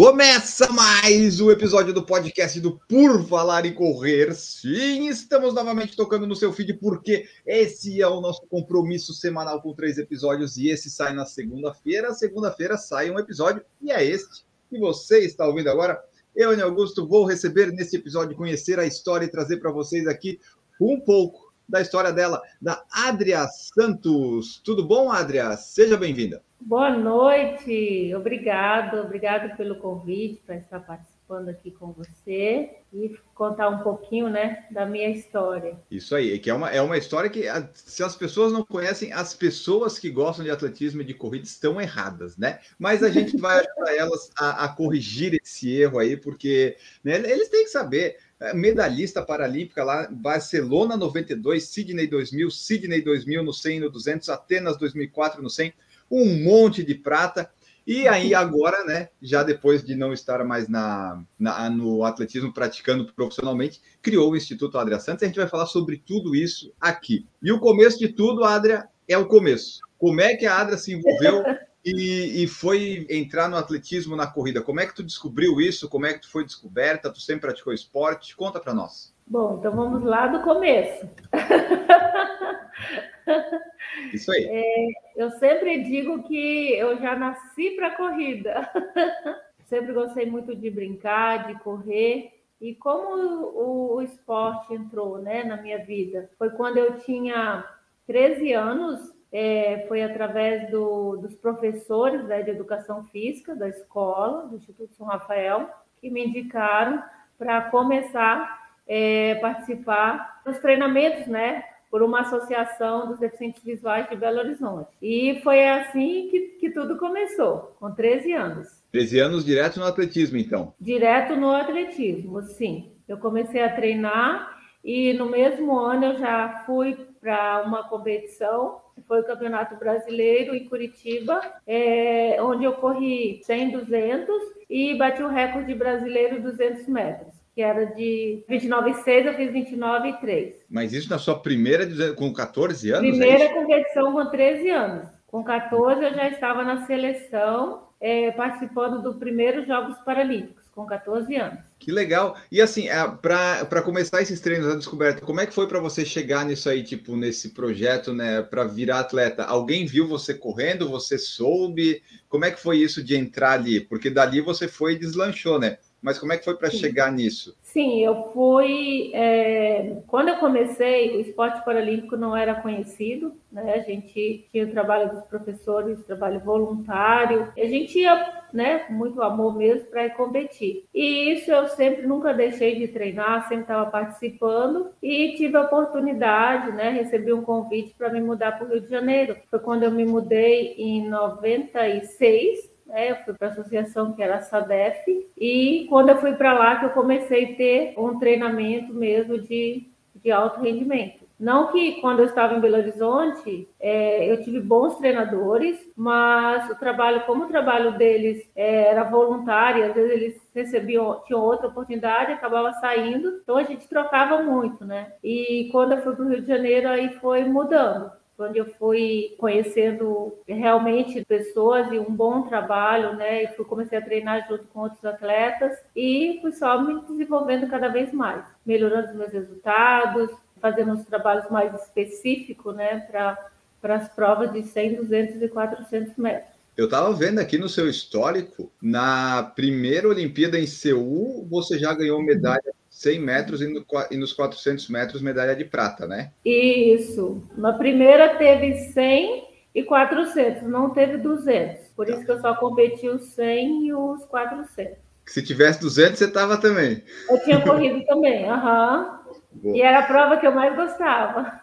Começa mais um episódio do podcast do Por Falar em Correr. Sim, estamos novamente tocando no seu feed, porque esse é o nosso compromisso semanal com três episódios e esse sai na segunda-feira. Segunda-feira sai um episódio e é este que você está ouvindo agora. Eu, Augusto, vou receber nesse episódio, conhecer a história e trazer para vocês aqui um pouco da história dela, da Adria Santos. Tudo bom, Adria? Seja bem-vinda. Boa noite, obrigado, obrigado pelo convite para estar participando aqui com você e contar um pouquinho, né, da minha história. Isso aí, que é uma, é uma história que, se as pessoas não conhecem, as pessoas que gostam de atletismo e de corrida estão erradas, né? Mas a gente vai ajudar elas a, a corrigir esse erro aí, porque né, eles têm que saber. É, Medalhista paralímpica lá, Barcelona 92, Sydney 2000, Sydney 2000 no 100 e no 200, Atenas 2004 no 100, um monte de prata. E aí agora, né, já depois de não estar mais na, na- no atletismo praticando profissionalmente, criou o Instituto Adria Santos. E a gente vai falar sobre tudo isso aqui. E o começo de tudo, Adria, é o começo. Como é que a Adria se envolveu e, e foi entrar no atletismo na corrida? Como é que tu descobriu isso? Como é que tu foi descoberta? Tu sempre praticou esporte? Conta para nós. Bom, então vamos lá do começo. Isso aí. Eu sempre digo que eu já nasci para corrida. Sempre gostei muito de brincar, de correr. E como o, o esporte entrou né, na minha vida? Foi quando eu tinha 13 anos, é, foi através do- dos professores né, de educação física da escola, do Instituto São Rafael, que me indicaram para começar é, participar dos treinamentos, né? Por uma associação dos deficientes visuais de Belo Horizonte. E foi assim que, que tudo começou, com 13 anos. 13 anos direto no atletismo, então. Direto no atletismo, sim. Eu comecei a treinar e no mesmo ano eu já fui para uma competição, foi o Campeonato Brasileiro em Curitiba, é, onde eu corri 100, 200 e bati o recorde brasileiro 200 metros, que era de 29,6, eu fiz 29,3. Mas isso na sua primeira, com 14 anos? é Primeira isso? competição com 13 anos. Com 14 eu já estava na seleção, é, participando do primeiro Jogos Paralímpicos, com 14 anos. Que legal. E assim, para começar esses treinos da descoberta, como é que foi para você chegar nisso aí, tipo, nesse projeto, né, para virar atleta? Alguém viu você correndo, você soube? Como é que foi isso de entrar ali? Porque dali você foi e deslanchou, né? Mas como é que foi para chegar nisso? Sim, eu fui. é, quando eu comecei, o esporte paralímpico não era conhecido, né? A gente tinha o trabalho dos professores, trabalho voluntário, a gente ia, né, muito amor mesmo para ir competir. E isso eu sempre nunca deixei de treinar, sempre estava participando e tive a oportunidade, né? Recebi um convite para me mudar para o Rio de Janeiro. Foi quando eu me mudei em 96 né, eu fui para a associação que era a SADEF, e quando eu fui para lá que eu comecei a ter um treinamento mesmo de, de alto rendimento. Não que quando eu estava em Belo Horizonte é, eu tive bons treinadores, mas o trabalho, como o trabalho deles é, era voluntário, às vezes eles recebiam, tinham outra oportunidade, acabava saindo, então a gente trocava muito, né? E quando eu fui para o Rio de Janeiro, aí foi mudando onde eu fui conhecendo realmente pessoas e um bom trabalho, né? E fui comecei a treinar junto com outros atletas e fui só me desenvolvendo cada vez mais, melhorando os meus resultados, fazendo uns trabalhos mais específicos, né? Para as provas de 100, 200 e 400 metros. Eu estava vendo aqui no seu histórico, na primeira Olimpíada em Seul, você já ganhou medalha 100 metros e, e nos 400 metros medalha de prata, né? Isso. Na primeira teve 100 e 400, não teve 200. Por isso que eu só competi os 100 e os 400. Se tivesse 200, você estava também. Eu tinha corrido também, aham. Uhum. E era a prova que eu mais gostava.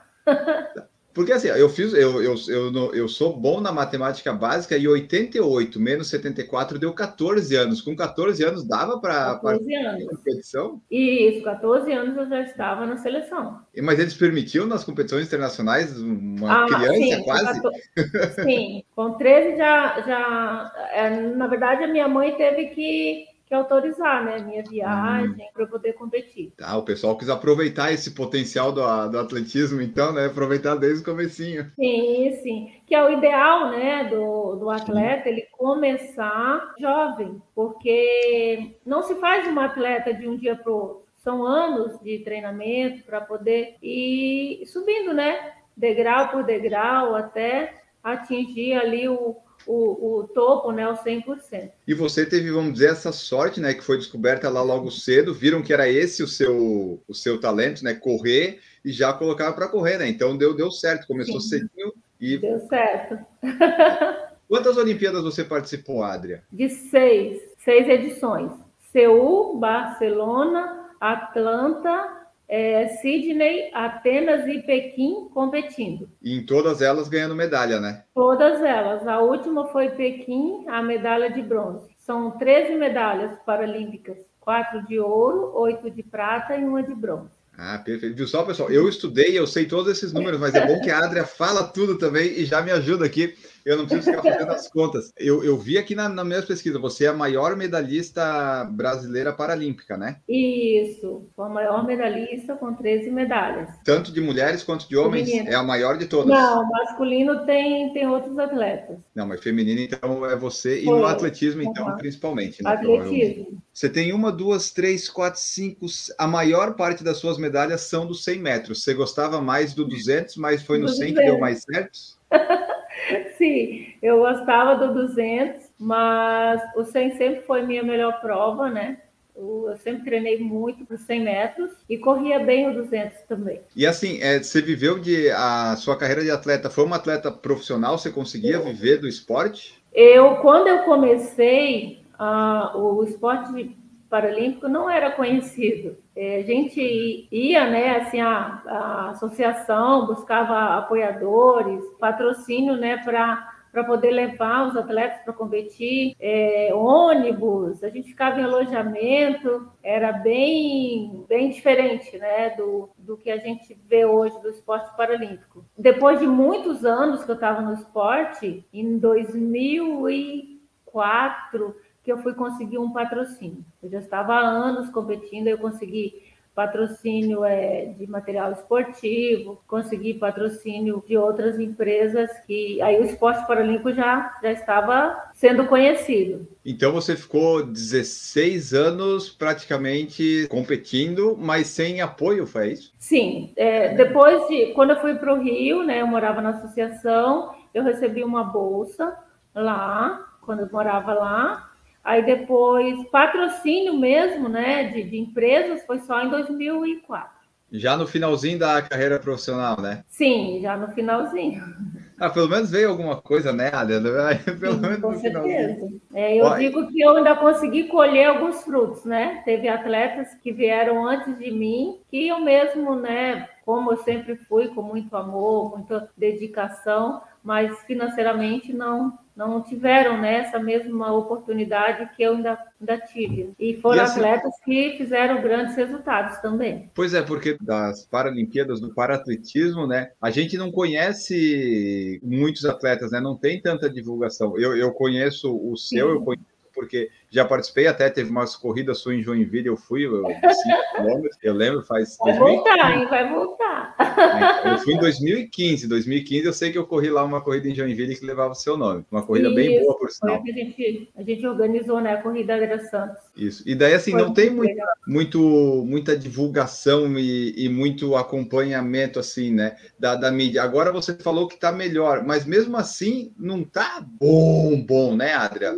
Porque assim, eu fiz, eu, eu, eu, eu sou bom na matemática básica e 88 menos 74 deu 14 anos. Com 14 anos dava para 14 anos. competição? Isso, 14 anos eu já estava na seleção. Mas eles permitiam nas competições internacionais uma ah, criança sim, quase? Com 14, sim, com 13 já, já. É, na verdade, a minha mãe teve que que autorizar, né, minha viagem hum. para poder competir. Tá, o pessoal quis aproveitar esse potencial do, do atletismo, então, né, aproveitar desde o comecinho. Sim, sim, que é o ideal, né, do, do atleta, ele começar jovem, porque não se faz uma atleta de um dia para o outro. São anos de treinamento para poder ir subindo, né, degrau por degrau até atingir ali o, o, o topo, né, o 100%. E você teve, vamos dizer, essa sorte, né, que foi descoberta lá logo cedo, viram que era esse o seu, o seu talento, né, correr, e já colocaram para correr, né? Então deu, deu certo, começou Sim. cedinho e... Deu certo. Quantas Olimpíadas você participou, Adria? De seis, seis edições. Seul, Barcelona, Atlanta, é, Sydney, Atenas e Pequim competindo. E em todas elas ganhando medalha, né? Todas elas. A última foi Pequim, a medalha de bronze. São 13 medalhas paralímpicas: quatro de ouro, oito de prata e uma de bronze. Ah, perfeito. Viu só, pessoal? Eu estudei, eu sei todos esses números, mas é bom que a Adria fala tudo também e já me ajuda aqui eu não preciso ficar fazendo as contas. Eu, eu vi aqui na, na minha pesquisa, você é a maior medalhista brasileira paralímpica, né? Isso, a maior medalhista com 13 medalhas. Tanto de mulheres quanto de homens? Feminino. É a maior de todas? Não, masculino tem, tem outros atletas. Não, mas feminino, então, é você. E no atletismo, então, uhum. principalmente. Né? Atletismo. Você tem uma, duas, três, quatro, cinco... A maior parte das suas medalhas são dos 100 metros. Você gostava mais do 200, mas foi no 100 que deu mais certo? Sim, eu gostava do 200, mas o 100 sempre foi minha melhor prova, né? Eu sempre treinei muito para 100 metros e corria bem o 200 também. E assim, é, você viveu de a sua carreira de atleta? Foi uma atleta profissional? Você conseguia eu, viver do esporte? Eu, quando eu comecei, o esporte paralímpico não era conhecido. É, a gente ia, né, assim, a, a associação buscava apoiadores, patrocínio, né, para para poder levar os atletas para competir, é, ônibus, a gente ficava em alojamento, era bem, bem diferente né, do, do que a gente vê hoje do esporte paralímpico. Depois de muitos anos que eu estava no esporte, em 2004, que eu fui conseguir um patrocínio. Eu já estava há anos competindo, eu consegui patrocínio é, de material esportivo, consegui patrocínio de outras empresas que aí o esporte paralímpico já, já estava sendo conhecido. Então você ficou 16 anos praticamente competindo, mas sem apoio, foi isso? Sim. É, depois de quando eu fui para o Rio, né, eu morava na associação, eu recebi uma bolsa lá quando eu morava lá Aí depois, patrocínio mesmo, né, de, de empresas, foi só em 2004. Já no finalzinho da carreira profissional, né? Sim, já no finalzinho. Ah, pelo menos veio alguma coisa, né, Adriana? Pelo Sim, menos com no certeza. É, eu digo que eu ainda consegui colher alguns frutos, né? Teve atletas que vieram antes de mim, que eu mesmo, né, como eu sempre fui, com muito amor, muita dedicação, mas financeiramente não não tiveram né, essa mesma oportunidade que eu ainda, ainda tive. E foram e assim, atletas que fizeram grandes resultados também. Pois é, porque das Paralimpíadas do Paratletismo, né, a gente não conhece muitos atletas, né, não tem tanta divulgação. Eu, eu conheço o seu, Sim. eu conheço porque já participei, até teve umas corridas sua em Joinville, eu fui, eu, eu lembro, faz. Vai 2015. voltar, hein? Vai voltar. Eu fui em 2015. 2015 eu sei que eu corri lá uma corrida em Joinville que levava o seu nome. Uma corrida Isso, bem boa, por sinal. a, gente, a gente organizou, né? A corrida Adria Santos. Isso. E daí, assim, foi não tem muito, muito, muita divulgação e, e, muito acompanhamento, assim, né? Da, da mídia. Agora você falou que está melhor, mas mesmo assim não está bom, bom, né, Adria?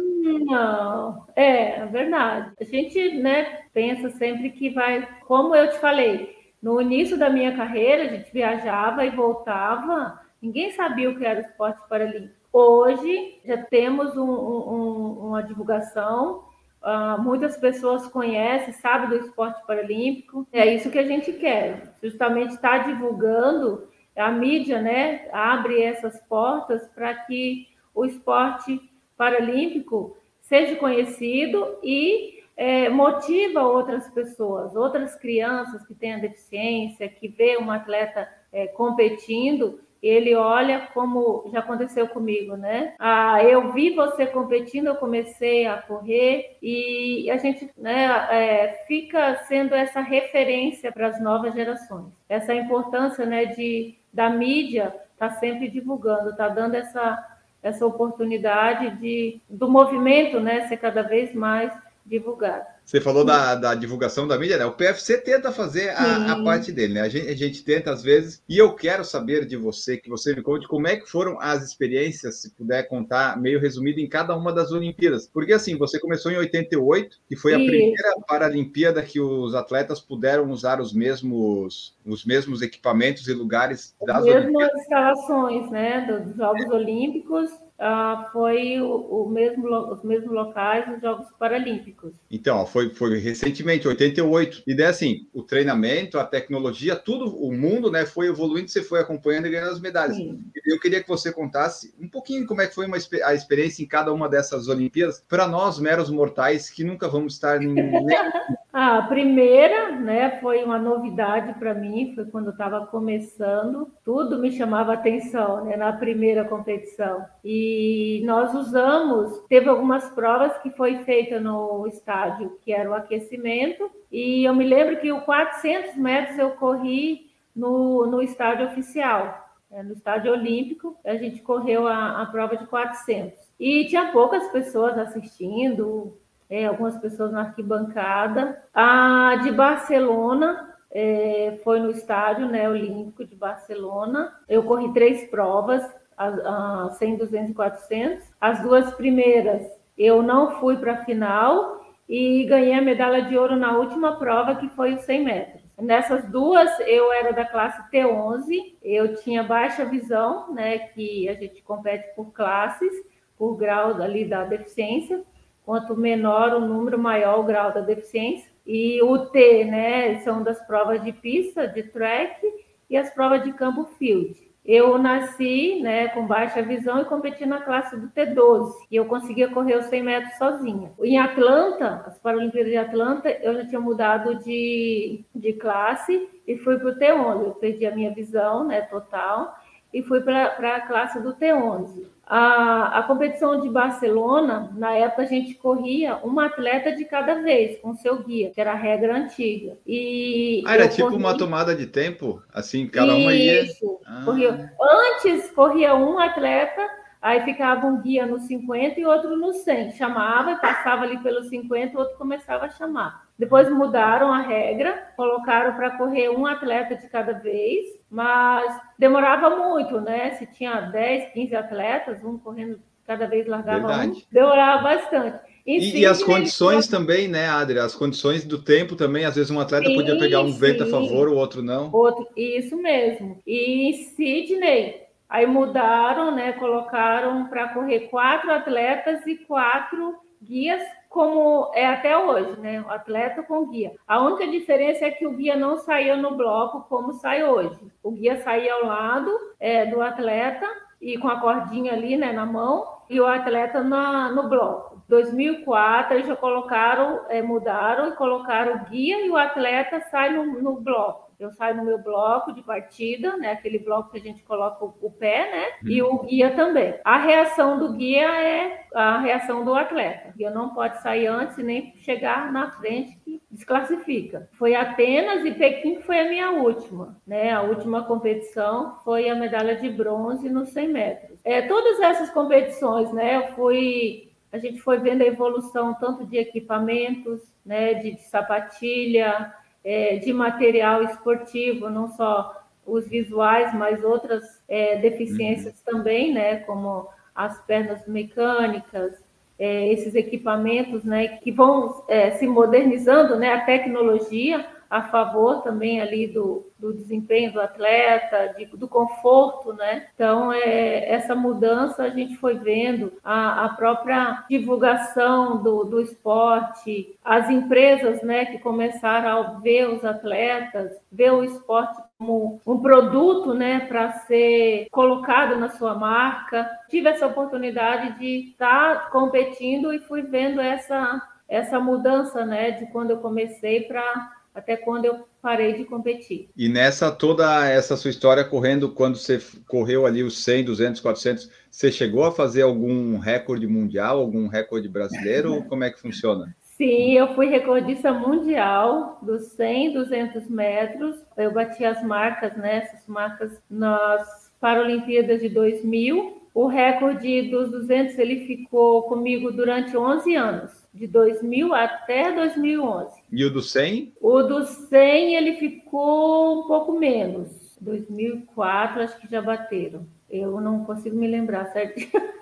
Não, é, é verdade. A gente, né, pensa sempre que vai, como eu te falei, no início da minha carreira, a gente viajava e voltava, ninguém sabia o que era esporte paralímpico. Hoje já temos um, um, uma divulgação, uh, muitas pessoas conhecem, sabem do esporte paralímpico, é isso que a gente quer, justamente estar tá divulgando a mídia, né, abre essas portas para que o esporte paralímpico seja conhecido e é, motiva outras pessoas, outras crianças que têm deficiência, que vê um atleta é, competindo, ele olha como já aconteceu comigo, né? Ah, eu vi você competindo, eu comecei a correr e a gente né, é, fica sendo essa referência para as novas gerações. Essa importância né, de, da mídia tá sempre divulgando, tá dando essa, essa oportunidade de, do movimento né, ser cada vez mais divulgado. Você falou da, da, divulgação da mídia, né? O PFC tenta fazer a, a, parte dele, né? A gente, a gente, tenta às vezes, e eu quero saber de você, que você me conte como é que foram as experiências, se puder contar, meio resumido, em cada uma das Olimpíadas. Porque assim, você começou em 88, que foi a Isso. primeira Paralimpíada que os atletas puderam usar os mesmos, os mesmos equipamentos e lugares das As mesmas Olimpíadas. instalações, né? Dos Jogos Olímpicos uh, foi o, o, mesmo, os mesmos locais dos Jogos Paralímpicos. Então, foi, foi recentemente, 88. E daí, assim, o treinamento, a tecnologia, tudo, o mundo, né, foi evoluindo, você foi acompanhando e ganhando as medalhas. Sim. Eu queria que você contasse um pouquinho como é que foi uma, a experiência em cada uma dessas Olimpíadas, para nós, meros mortais, que nunca vamos estar em A primeira, né, foi uma novidade para mim, foi quando eu estava começando, tudo me chamava atenção, né, na primeira competição. E nós usamos, teve algumas provas que foi feita no estádio, que era o aquecimento, e eu me lembro que o 400 metros eu corri no, no estádio oficial, né, no estádio olímpico, a gente correu a, a prova de 400. E tinha poucas pessoas assistindo, é, algumas pessoas na arquibancada. A de Barcelona é, foi no estádio né, Olímpico de Barcelona. Eu corri três provas, a, a 100, 200 e 400. As duas primeiras eu não fui para a final e ganhei a medalha de ouro na última prova, que foi os 100 metros. Nessas duas, eu era da classe T11, eu tinha baixa visão, né, que a gente compete por classes, por grau ali da deficiência, Quanto menor o número, maior o grau da deficiência. E o T, né, são das provas de pista, de track, e as provas de campo field. Eu nasci né, com baixa visão e competi na classe do T12. E eu conseguia correr os 100 metros sozinha. Em Atlanta, as Paralimpíadas de Atlanta, eu já tinha mudado de, de classe e fui para o T11. Eu perdi a minha visão né, total e fui para a classe do T11. A, a competição de Barcelona, na época a gente corria uma atleta de cada vez com seu guia, que era a regra antiga. E ah, era tipo corri... uma tomada de tempo, assim, cada uma ia. Isso. Ah. Corria... Antes corria um atleta, aí ficava um guia no 50 e outro no 100. Chamava, passava ali pelos 50, o outro começava a chamar. Depois mudaram a regra, colocaram para correr um atleta de cada vez, mas demorava muito, né? Se tinha 10, 15 atletas, um correndo cada vez largava Verdade. um, demorava bastante. E, e, as condições também, né, Adri? As condições do tempo também, às vezes um atleta sim, podia pegar um sim. vento a favor, o outro não. Outro, isso mesmo. E em Sydney, aí mudaram, né? Colocaram para correr quatro atletas e quatro guias como é até hoje, né? O atleta com guia. A única diferença é que o guia não saía no bloco como sai hoje. O guia saía ao lado é, do atleta e com a cordinha ali, né, na mão, e o atleta na, no bloco. 2004 eles já colocaram, é, mudaram e colocaram o guia e o atleta sai no, no bloco eu saio no meu bloco de partida, né? Aquele bloco que a gente coloca o, o pé, né? Hum. E o guia também. A reação do guia é a reação do atleta. O guia não pode sair antes nem chegar na frente que desclassifica. Foi Atenas e Pequim foi a minha última, né? A última competição foi a medalha de bronze nos 100 metros. É, todas essas competições, né? Eu fui a gente foi vendo a evolução tanto de equipamentos, né, de, de sapatilha, é, de material esportivo, não só os visuais, mas outras é, deficiências uhum. também, né, como as pernas mecânicas, é, esses equipamentos, né, que vão é, se modernizando, né, a tecnologia a favor também ali do, do desempenho do atleta, de, do conforto, né? Então, é, essa mudança a gente foi vendo, a, a própria divulgação do, do esporte, as empresas, né, que começaram a ver os atletas, ver o esporte como um produto, né, para ser colocado na sua marca. Tive essa oportunidade de estar competindo e fui vendo essa essa mudança, né, de quando eu comecei para até quando eu parei de competir. E nessa toda essa sua história correndo, quando você correu ali os 100, 200, 400, você chegou a fazer algum recorde mundial, algum recorde brasileiro, ou como é que funciona? Sim, eu fui recordista mundial dos 100, 200 metros. Eu bati as marcas, né, essas marcas nas Paralimpíadas de 2000. O recorde dos 200 ele ficou comigo durante 11 anos de 2000 até 2011. E o do 100? O do 100 ele ficou um pouco menos. 2004 acho que já bateram. Eu não consigo me lembrar certinho.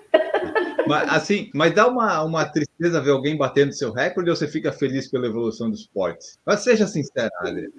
Mas, assim, mas dá uma, uma tristeza ver alguém batendo seu recorde ou você fica feliz pela evolução do esporte? Mas seja sincera, Adri.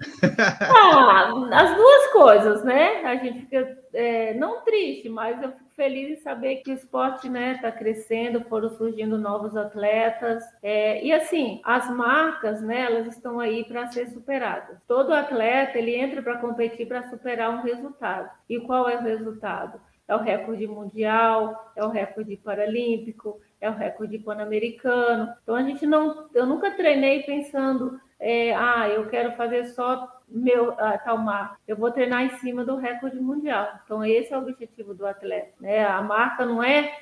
Ah, as duas coisas, né? A gente fica é, não triste, mas eu fico feliz em saber que o esporte está né, tá crescendo, foram surgindo novos atletas. É, e assim, as marcas, né, elas estão aí para ser superadas. Todo atleta ele entra para competir para superar um resultado. E qual é o resultado? É o recorde mundial, é o recorde paralímpico, é o recorde pan-americano. Então a gente não, eu nunca treinei pensando, é, ah, eu quero fazer só meu ah, tal marca. Eu vou treinar em cima do recorde mundial. Então esse é o objetivo do atleta. Né? A marca não é,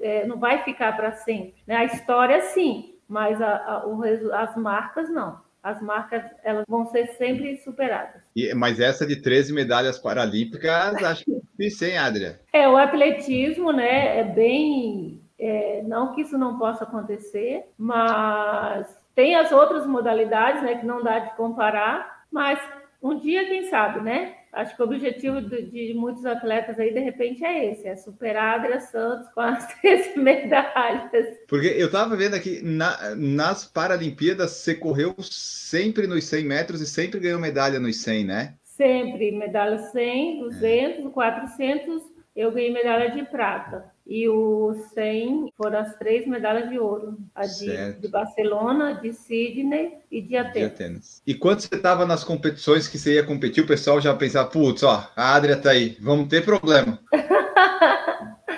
é não vai ficar para sempre. Né? A história sim, mas a, a, o, as marcas não as marcas elas vão ser sempre superadas. E, mas essa de 13 medalhas paralímpicas, acho que é difícil, hein, Adria? É, o atletismo, né, é bem... É, não que isso não possa acontecer, mas tem as outras modalidades, né, que não dá de comparar, mas um dia, quem sabe, né? Acho que o objetivo de, muitos atletas aí, de repente, é esse: é superar a Adria Santos com as três medalhas. Porque eu estava vendo aqui, na, nas Paralimpíadas, você correu sempre nos 100 metros e sempre ganhou medalha nos 100, né? Sempre, medalha 100, 200, é. 400, eu ganhei medalha de prata. E o 100 foram as três medalhas de ouro: a de, de Barcelona, de Sydney e de Atenas. de Atenas. E quando você estava nas competições que você ia competir, o pessoal já pensava: putz, ó, a Adria tá aí, vamos ter problema.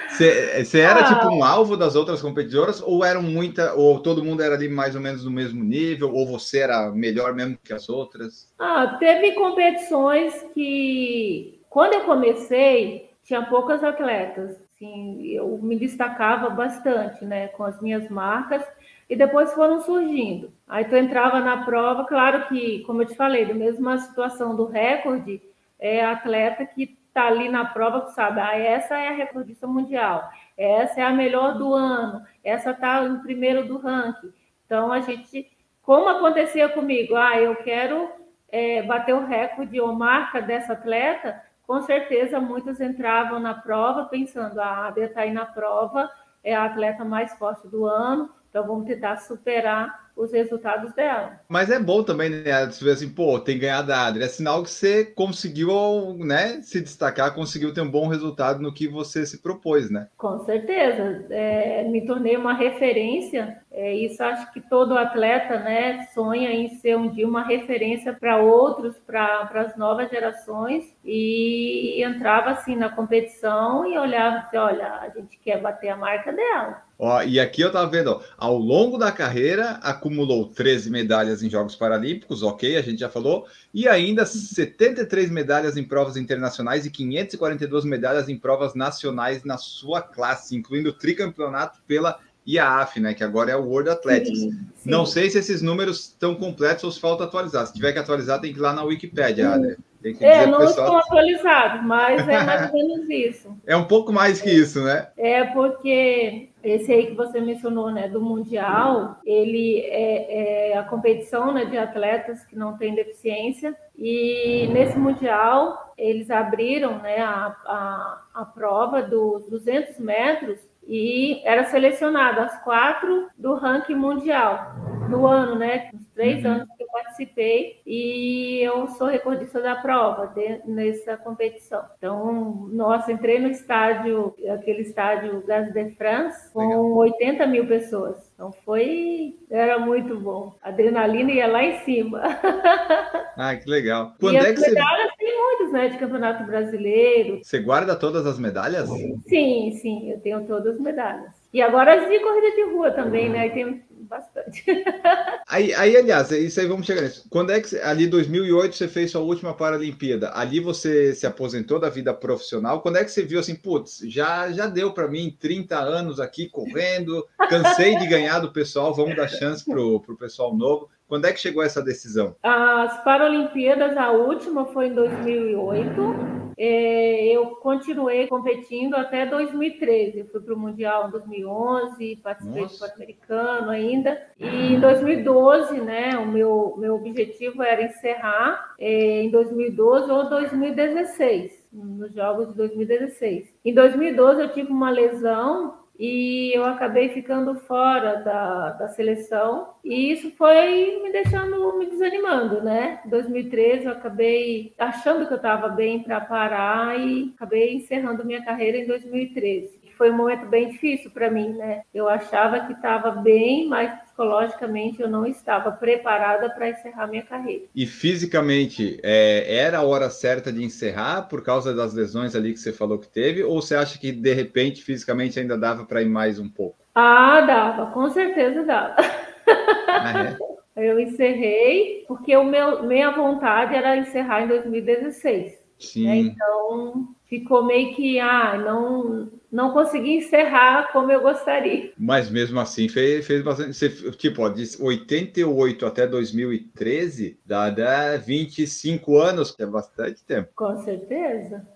Você, era ah. tipo um alvo das outras competidoras ou eram muita ou todo mundo era ali mais ou menos no mesmo nível ou você era melhor mesmo que as outras? Ah, teve competições que quando eu comecei tinha poucas atletas Sim, eu me destacava bastante, né, com as minhas marcas e depois foram surgindo. Aí tu entrava na prova, claro que, como eu te falei, da mesma situação do recorde, é atleta que está ali na prova que sabe, ah, essa é a recordista mundial, essa é a melhor do ano, essa está no primeiro do ranking. Então a gente, como acontecia comigo, ah, eu quero é, bater o recorde ou marca dessa atleta, com certeza muitos entravam na prova pensando, a Ábia está aí na prova, é a atleta mais forte do ano, então vamos tentar superar os resultados dela. Mas é bom também, né? Você vê assim, pô, tem ganhado a Adri. É sinal que você conseguiu, né, se destacar, conseguiu ter um bom resultado no que você se propôs, né? Com certeza. É, me tornei uma referência. É, isso acho que todo atleta, né, sonha em ser um dia uma referência para outros, para as novas gerações. E entrava assim na competição e olhava assim, olha, a gente quer bater a marca dela. Ó, e aqui eu estava vendo, ó, ao longo da carreira, acumulou 13 medalhas em Jogos Paralímpicos, ok, a gente já falou, e ainda 73 medalhas em provas internacionais e 542 medalhas em provas nacionais na sua classe, incluindo o tricampeonato pela IAAF, né, que agora é o World Athletics. Sim, sim. Não sei se esses números estão completos ou se falta atualizar. Se tiver que atualizar, tem que ir lá na Wikipedia, Adria. É, não pessoal... estão atualizados, mas é mais ou menos isso. É um pouco mais que isso, né? É porque esse aí que você mencionou, né, do mundial, ele é, é, a competição, né, de atletas que não têm deficiência. E nesse mundial eles abriram, né, a, a, a prova dos 200 metros e era selecionado as quatro do ranking mundial no ano, né? Os três uhum. anos que eu participei e eu sou recordista da prova de, nessa competição. Então, nossa, entrei no estádio, aquele estádio Gaz de France, com Legal. 80 mil pessoas. Então foi, era muito bom. A adrenalina ia lá em cima. Ah, que legal. Quando e é que medalhas você... tem muito muitos, né, de campeonato brasileiro. Você guarda todas as medalhas? Sim, sim, eu tenho todas as medalhas. E agora as de corrida de rua também, né? Tem bastante. aí, aí, aliás, isso aí vamos chegar nisso. Quando é que ali 2008 você fez sua última Paralimpíada? Ali você se aposentou da vida profissional. Quando é que você viu assim, putz, já já deu para mim 30 anos aqui correndo, cansei de ganhar do pessoal, vamos dar chance pro pro pessoal novo. Quando é que chegou essa decisão? As Paralimpíadas, a última foi em 2008. É, eu continuei competindo até 2013. Eu fui para o Mundial em 2011, participei Nossa. do Pan-Americano ainda. E em 2012, né, o meu, meu objetivo era encerrar é, em 2012 ou 2016, nos Jogos de 2016. Em 2012 eu tive uma lesão e eu acabei ficando fora da, da seleção e isso foi me deixando me desanimando, né? Em 2013 eu acabei achando que eu estava bem para parar e acabei encerrando minha carreira em 2013 foi um momento bem difícil para mim, né? Eu achava que estava bem, mas psicologicamente eu não estava preparada para encerrar minha carreira. E fisicamente, é, era a hora certa de encerrar por causa das lesões ali que você falou que teve? Ou você acha que de repente fisicamente ainda dava para ir mais um pouco? Ah, dava, com certeza dava. Ah, é? Eu encerrei porque o meu, minha vontade era encerrar em 2016. Sim. Né? Então ficou meio que ah, não não consegui encerrar como eu gostaria. Mas mesmo assim fez, fez bastante. Você, tipo, ó, de 88 até 2013, dá, dá 25 anos, que é bastante tempo. Com certeza.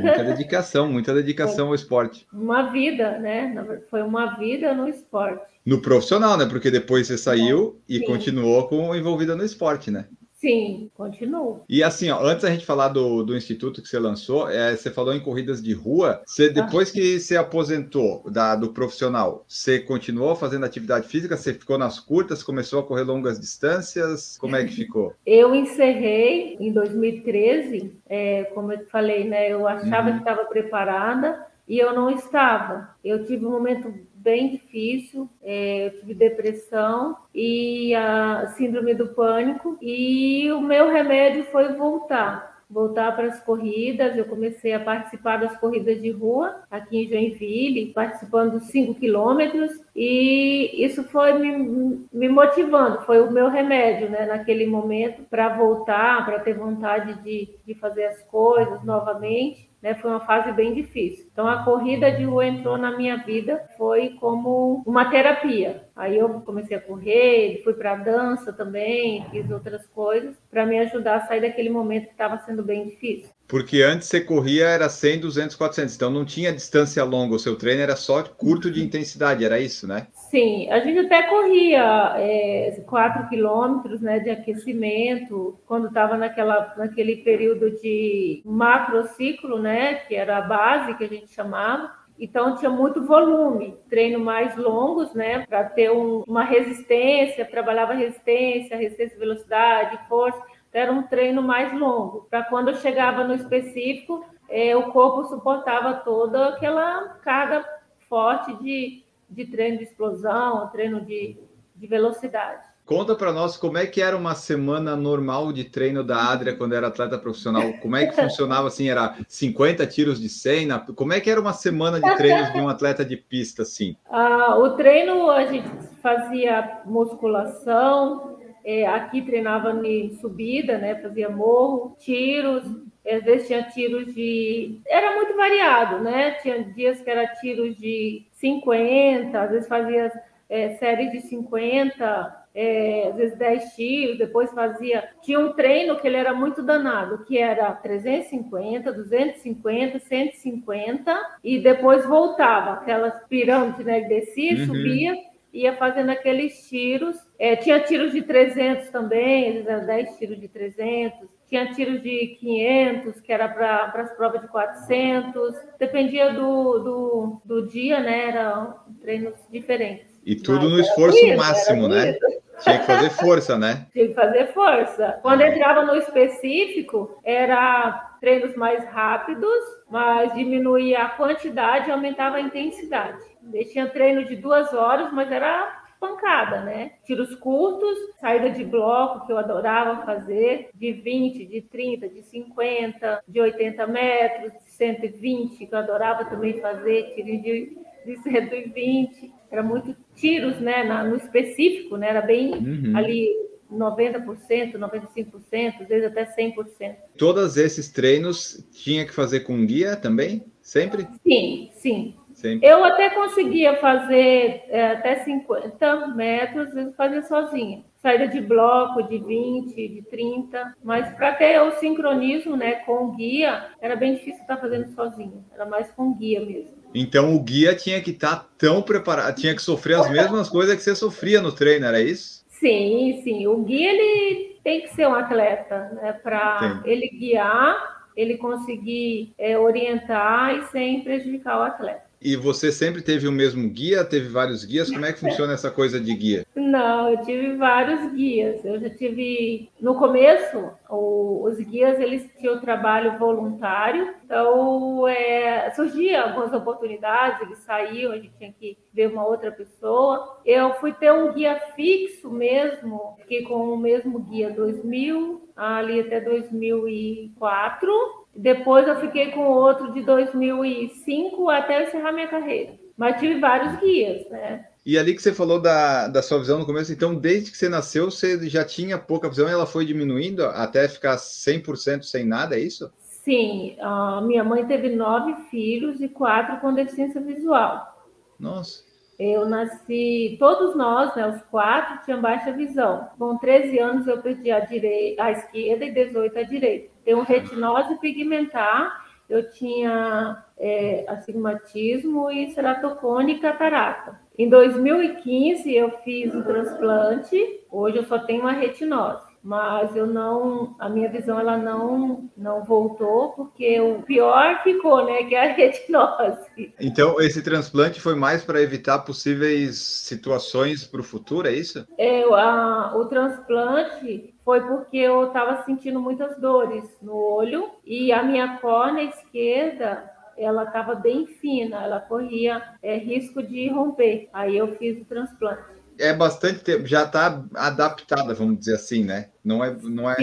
Muita dedicação, muita dedicação ao esporte. Uma vida, né? Foi uma vida no esporte. No profissional, né? Porque depois você saiu e Sim. continuou com envolvida no esporte, né? Sim, continuo. E assim, ó, antes a gente falar do, do instituto que você lançou, é, você falou em corridas de rua. Você, depois que você aposentou da, do profissional, você continuou fazendo atividade física? Você ficou nas curtas, começou a correr longas distâncias? Como é que ficou? Eu encerrei em 2013, é, como eu falei, né? Eu achava uhum. que estava preparada e eu não estava. Eu tive um momento bem difícil, é, eu tive depressão e a síndrome do pânico, e o meu remédio foi voltar voltar para as corridas. Eu comecei a participar das corridas de rua aqui em Joinville, participando dos 5 quilômetros, e isso foi me, me, motivando, foi o meu remédio, né, naquele momento, para voltar, para ter vontade de, de fazer as coisas novamente né? Foi uma fase bem difícil. Então a corrida de rua entrou na minha vida, foi como uma terapia. Aí eu comecei a correr, fui para dança também, fiz outras coisas para me ajudar a sair daquele momento que estava sendo bem difícil. Porque antes você corria era 100, 200, 400, então não tinha distância longa, o seu treino era só curto de intensidade, era isso, né? Sim, a gente até corria é, 4 quilômetros né, de aquecimento, quando estava naquele período de macrociclo, né, que era a base que a gente chamava, então tinha muito volume, treino mais longos, né, para ter um, uma resistência, trabalhava resistência, resistência, velocidade, força era um treino mais longo, para quando eu chegava no específico, é, o corpo suportava toda aquela carga forte de, de treino de explosão, treino de, de velocidade. Conta para nós como é que era uma semana normal de treino da Adria quando era atleta profissional. Como é que funcionava assim? Era 50 tiros de 100? Na... Como é que era uma semana de treinos de um atleta de pista assim? Ah, o treino a gente fazia musculação, é, aqui treinava em subida, né? Fazia morro, tiros, às vezes tinha tiros de. Era muito variado, né? Tinha dias que era tiros de 50, às vezes fazia é, séries de 50, é, às vezes 10 tiros, depois fazia. Tinha um treino que ele era muito danado, que era 350, 250, 150, e depois voltava, aquelas pirâmides, né? Descia, uhum. subia ia fazendo aqueles tiros. É, tinha tiros de 300 também, 10 tiros de 300. Tinha tiros de 500, que era para as provas de 400. Dependia do, do, do dia, né? Eram treinos diferentes. E tudo Mas no esforço máximo, né? Tinha que fazer força, né? Tinha que fazer força. Quando entrava no específico, era treinos mais rápidos, mas diminuía a quantidade e aumentava a intensidade. Eu tinha treino de duas horas, mas era pancada, né? Tiros curtos, saída de bloco, que eu adorava fazer, de 20, de 30, de 50, de 80 metros, de 120, que eu adorava também fazer, tiro de, de 120. Era muito tiros, né? Na, no específico, né? Era bem uhum. ali 90%, 95%, às vezes até 100%. Todos esses treinos tinha que fazer com guia também? Sempre? Sim, sim. Sempre. Eu até conseguia fazer é, até 50 metros, fazer sozinha. Saída de bloco de 20, de 30, mas para ter o sincronismo né, com o guia, era bem difícil estar fazendo sozinha, era mais com guia mesmo. Então o guia tinha que estar tão preparado, tinha que sofrer as mesmas coisas que você sofria no treino, era isso? Sim, sim. O guia ele tem que ser um atleta, né? Para ele guiar, ele conseguir é, orientar e sem prejudicar o atleta. E você sempre teve o mesmo guia? Teve vários guias? Como é que funciona essa coisa de guia? Não, eu tive vários guias. Eu já tive no começo o, os guias eles tinham trabalho voluntário, então é, surgia algumas oportunidades, eles saíam, a gente tinha que ver uma outra pessoa. Eu fui ter um guia fixo mesmo, fiquei com o mesmo guia 2000 ali até 2004 depois eu fiquei com outro de 2005 até encerrar minha carreira. Mas tive vários guias, né? E ali que você falou da, da sua visão no começo, então desde que você nasceu, você já tinha pouca visão e ela foi diminuindo até ficar 100% sem nada, é isso? Sim, a minha mãe teve nove filhos e quatro com deficiência visual. Nossa. Eu nasci, todos nós, né, os quatro, tinham baixa visão. Com 13 anos eu perdi a, direita, a esquerda e 18 a direita. Tenho retinose pigmentar, eu tinha é, astigmatismo e ceratocone e catarata. Em 2015 eu fiz o transplante, hoje eu só tenho uma retinose mas eu não, a minha visão ela não não voltou porque o pior ficou, né, que é a retinose. Então esse transplante foi mais para evitar possíveis situações para o futuro, é isso? É, a, o transplante foi porque eu estava sentindo muitas dores no olho e a minha córnea esquerda ela estava bem fina, ela corria é, risco de romper. Aí eu fiz o transplante é bastante tempo, já está adaptada, vamos dizer assim, né? Não é, não é.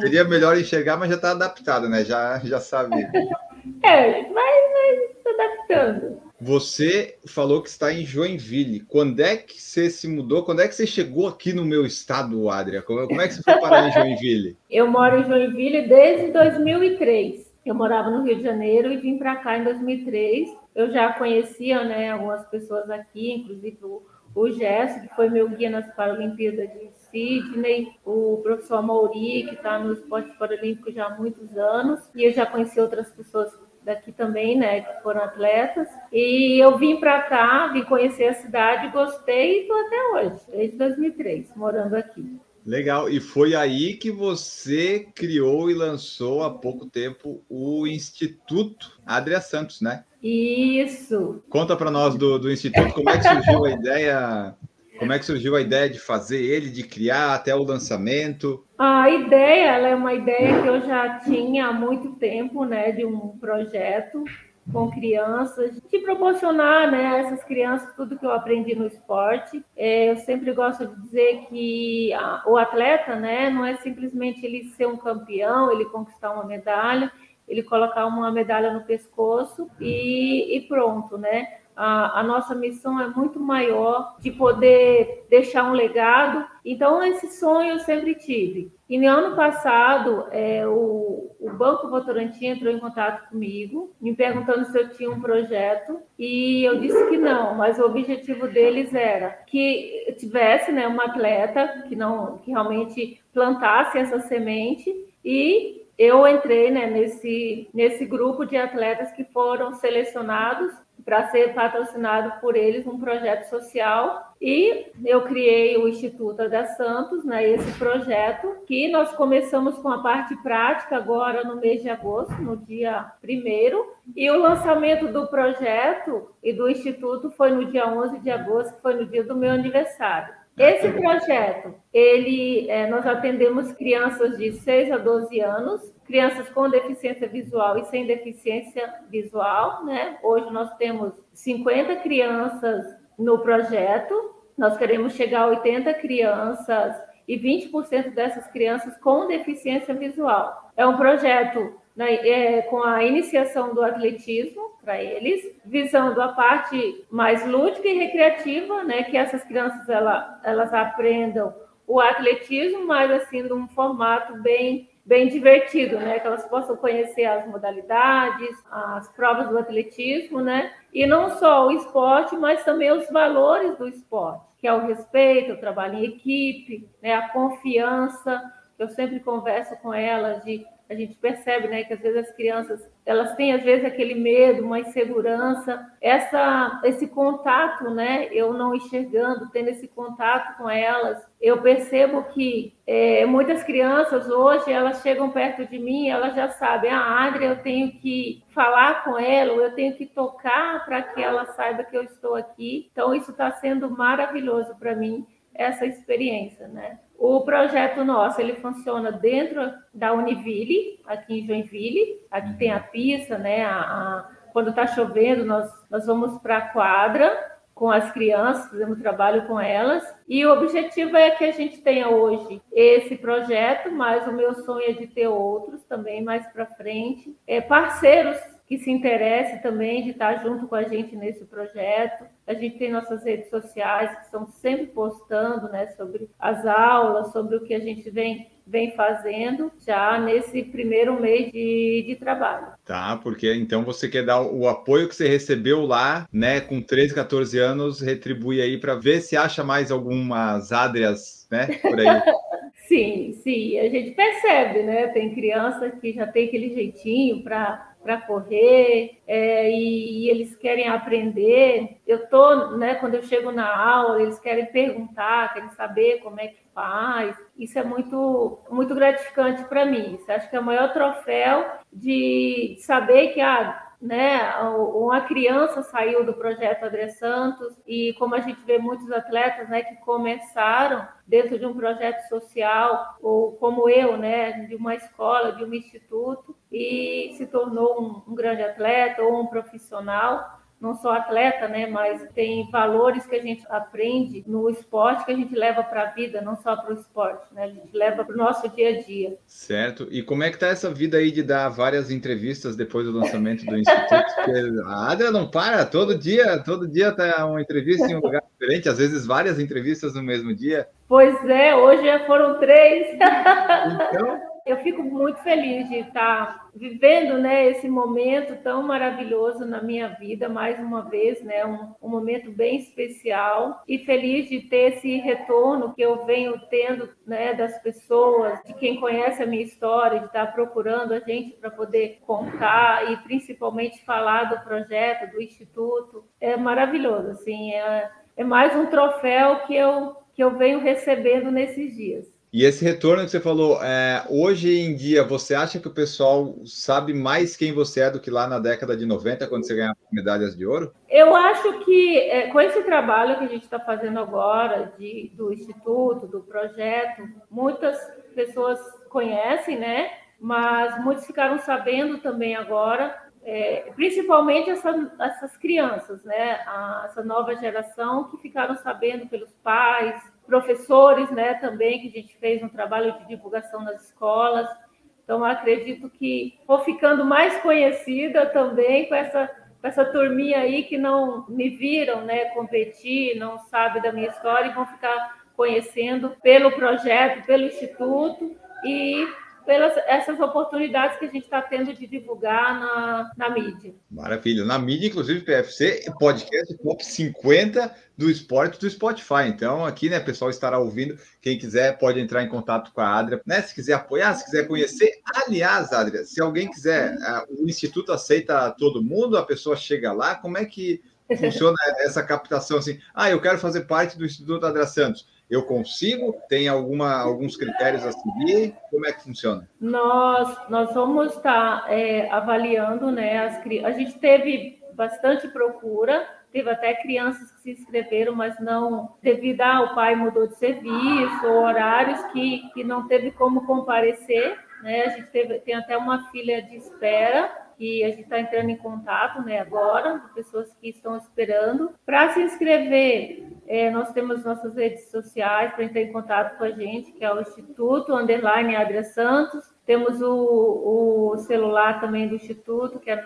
Seria melhor enxergar, mas já está adaptada, né? Já, já sabe. é, mas, está adaptando. Você falou que está em Joinville. Quando é que você se mudou? Quando é que você chegou aqui no meu estado, Adria? Como é que você foi parar em Joinville? Eu moro em Joinville desde 2003. Eu morava no Rio de Janeiro e vim para cá em 2003. Eu já conhecia, né, algumas pessoas aqui, inclusive o o Gerson, que foi meu guia nas Paralimpíadas de Sydney, o professor Mauri, que está no esporte paralímpico já há muitos anos, e eu já conheci outras pessoas daqui também, né, que foram atletas. E eu vim para cá, vim conhecer a cidade, gostei e estou até hoje, desde 2003, morando aqui. Legal, e foi aí que você criou e lançou há pouco tempo o Instituto Adria Santos, né? Isso. Conta para nós do, do Instituto como é que surgiu a ideia, como é que surgiu a ideia de fazer ele, de criar até o lançamento. A ideia, é uma ideia que eu já tinha há muito tempo, né, de um projeto com crianças, de proporcionar né, a essas crianças tudo que eu aprendi no esporte. É, eu sempre gosto de dizer que a, o atleta né, não é simplesmente ele ser um campeão, ele conquistar uma medalha, ele colocar uma medalha no pescoço e, e pronto, né? A, a, nossa missão é muito maior de poder deixar um legado. Então, esse sonho eu sempre tive. E no ano passado, é, o, o Banco Votorantim entrou em contato comigo, me perguntando se eu tinha um projeto, e eu disse que não, mas o objetivo deles era que tivesse né, uma atleta que, não, que realmente plantasse essa semente e eu entrei né, nesse, nesse grupo de atletas que foram selecionados para ser patrocinado por eles um projeto social e eu criei o Instituto da Santos, né, esse projeto que nós começamos com a parte prática agora no mês de agosto, no dia 1 e o lançamento do projeto e do Instituto foi no dia 11 de agosto, que foi no dia do meu aniversário. Esse projeto, ele, é, nós atendemos crianças de 6 a 12 anos, crianças com deficiência visual e sem deficiência visual, né? Hoje nós temos 50 crianças no projeto, nós queremos chegar a 80 crianças e 20% dessas crianças com deficiência visual. É um projeto né, é, com a iniciação do atletismo para eles, visando a parte mais lúdica e recreativa, né, que essas crianças ela, elas aprendam o atletismo, mas assim num formato bem bem divertido, né? Que elas possam conhecer as modalidades, as provas do atletismo, né? E não só o esporte, mas também os valores do esporte, que é o respeito, o trabalho em equipe, né? A confiança. Eu sempre converso com elas de a gente percebe, né, que às vezes as crianças elas têm às vezes aquele medo, uma insegurança, essa esse contato, né, eu não enxergando, tendo esse contato com elas, eu percebo que é, muitas crianças hoje elas chegam perto de mim, elas já sabem, a ah, Adria, eu tenho que falar com ela, eu tenho que tocar para que ela saiba que eu estou aqui. Então isso está sendo maravilhoso para mim essa experiência, né? O projeto nosso, ele funciona dentro da Univille, aqui em Joinville. Aqui tem a pista, né? A, a, quando está chovendo, nós, nós vamos para a quadra com as crianças, fazemos trabalho com elas. E o objetivo é que a gente tenha hoje esse projeto, mas o meu sonho é de ter outros também mais para frente. É, parceiros que se interesse também de estar junto com a gente nesse projeto. A gente tem nossas redes sociais que estão sempre postando né, sobre as aulas, sobre o que a gente vem, vem fazendo já nesse primeiro mês de, de trabalho. Tá, porque então você quer dar o apoio que você recebeu lá, né, com 13, 14 anos, retribui aí para ver se acha mais algumas adrias, né, por aí. sim, sim, a gente percebe, né? Tem criança que já tem aquele jeitinho para para correr é, e, e, eles querem aprender. Eu tô, né, quando eu chego na aula, eles querem perguntar, querem saber como é que faz. Isso é muito, muito gratificante para mim. Isso acho que é o maior troféu de saber que ah, né? Uma criança saiu do projeto André Santos e como a gente vê muitos atletas, né, que começaram dentro de um projeto social ou como eu, né, de uma escola, de um instituto e se tornou um, um grande atleta ou um profissional não só atleta, né, mas tem valores que a gente aprende no esporte que a gente leva para a vida, não só para o esporte, né? A gente leva para o nosso dia a dia. Certo. E como é que tá essa vida aí de dar várias entrevistas depois do lançamento do instituto? Porque a Adria não para, todo dia, todo dia tá uma entrevista em um lugar diferente, às vezes várias entrevistas no mesmo dia. Pois é, hoje já foram três. Então, eu fico muito feliz de estar vivendo né, esse momento tão maravilhoso na minha vida, mais uma vez, né, um, um, momento bem especial e feliz de ter esse retorno que eu venho tendo né, das pessoas, de quem conhece a minha história, de estar procurando a gente para poder contar e principalmente falar do projeto, do Instituto. É maravilhoso, assim, é, é mais um troféu que eu, que eu venho recebendo nesses dias. E esse retorno que você falou, é, hoje em dia, você acha que o pessoal sabe mais quem você é do que lá na década de 90, quando você ganhava medalhas de ouro? Eu acho que é, com esse trabalho que a gente está fazendo agora, de, do Instituto, do projeto, muitas pessoas conhecem, né? Mas muitos ficaram sabendo também agora, é, principalmente essa, essas crianças, né? A, essa nova geração que ficaram sabendo pelos pais, professores, né, também, que a gente fez um trabalho de divulgação nas escolas. Então, acredito que vou ficando mais conhecida também com essa, com essa turminha aí que não me viram né, competir, não sabe da minha história e vão ficar conhecendo pelo projeto, pelo instituto e pelas essas oportunidades que a gente está tendo de divulgar na, na mídia. Maravilha. Na mídia, inclusive, PFC, podcast top 50 do esporte do Spotify. Então, aqui, né, pessoal estará ouvindo. Quem quiser pode entrar em contato com a Adria, né? Se quiser apoiar, se quiser conhecer. Aliás, Adria, se alguém quiser, uh, o Instituto aceita todo mundo, a pessoa chega lá, como é que funciona essa captação assim? Ah, eu quero fazer parte do Instituto Adria Santos eu consigo? Tem alguma, alguns critérios a seguir? Como é que funciona? Nós, nós vamos estar é, avaliando, né? As, a gente teve bastante procura, teve até crianças que se inscreveram, mas não, devido ao pai mudou de serviço, ou horários que, que não teve como comparecer, né? A gente teve, tem até uma filha de espera que a gente está entrando em contato né, agora, pessoas que estão esperando. Para se inscrever, É, nós temos nossas redes sociais para entrar em contato com a gente, que é o Instituto Underline Adria Santos. Temos o, o celular também do Instituto, que é